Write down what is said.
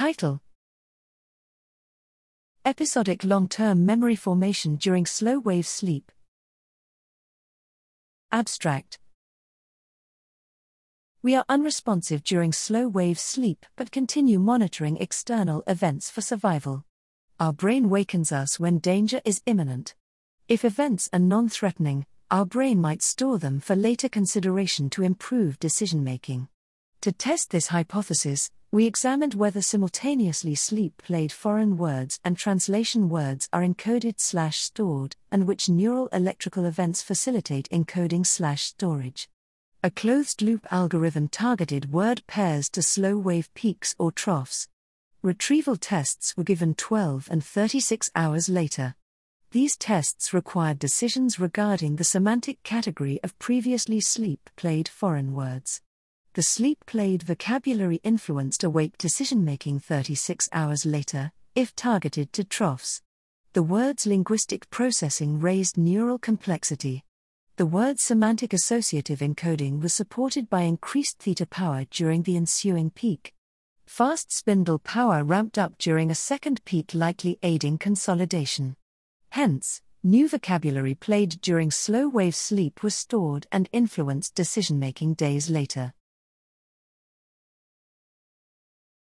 Title Episodic long term memory formation during slow wave sleep. Abstract We are unresponsive during slow wave sleep but continue monitoring external events for survival. Our brain wakens us when danger is imminent. If events are non threatening, our brain might store them for later consideration to improve decision making. To test this hypothesis, we examined whether simultaneously sleep played foreign words and translation words are encoded slash stored, and which neural electrical events facilitate encoding slash storage. A closed loop algorithm targeted word pairs to slow wave peaks or troughs. Retrieval tests were given 12 and 36 hours later. These tests required decisions regarding the semantic category of previously sleep played foreign words. The sleep played vocabulary influenced awake decision making 36 hours later, if targeted to troughs. The word's linguistic processing raised neural complexity. The word's semantic associative encoding was supported by increased theta power during the ensuing peak. Fast spindle power ramped up during a second peak, likely aiding consolidation. Hence, new vocabulary played during slow wave sleep was stored and influenced decision making days later.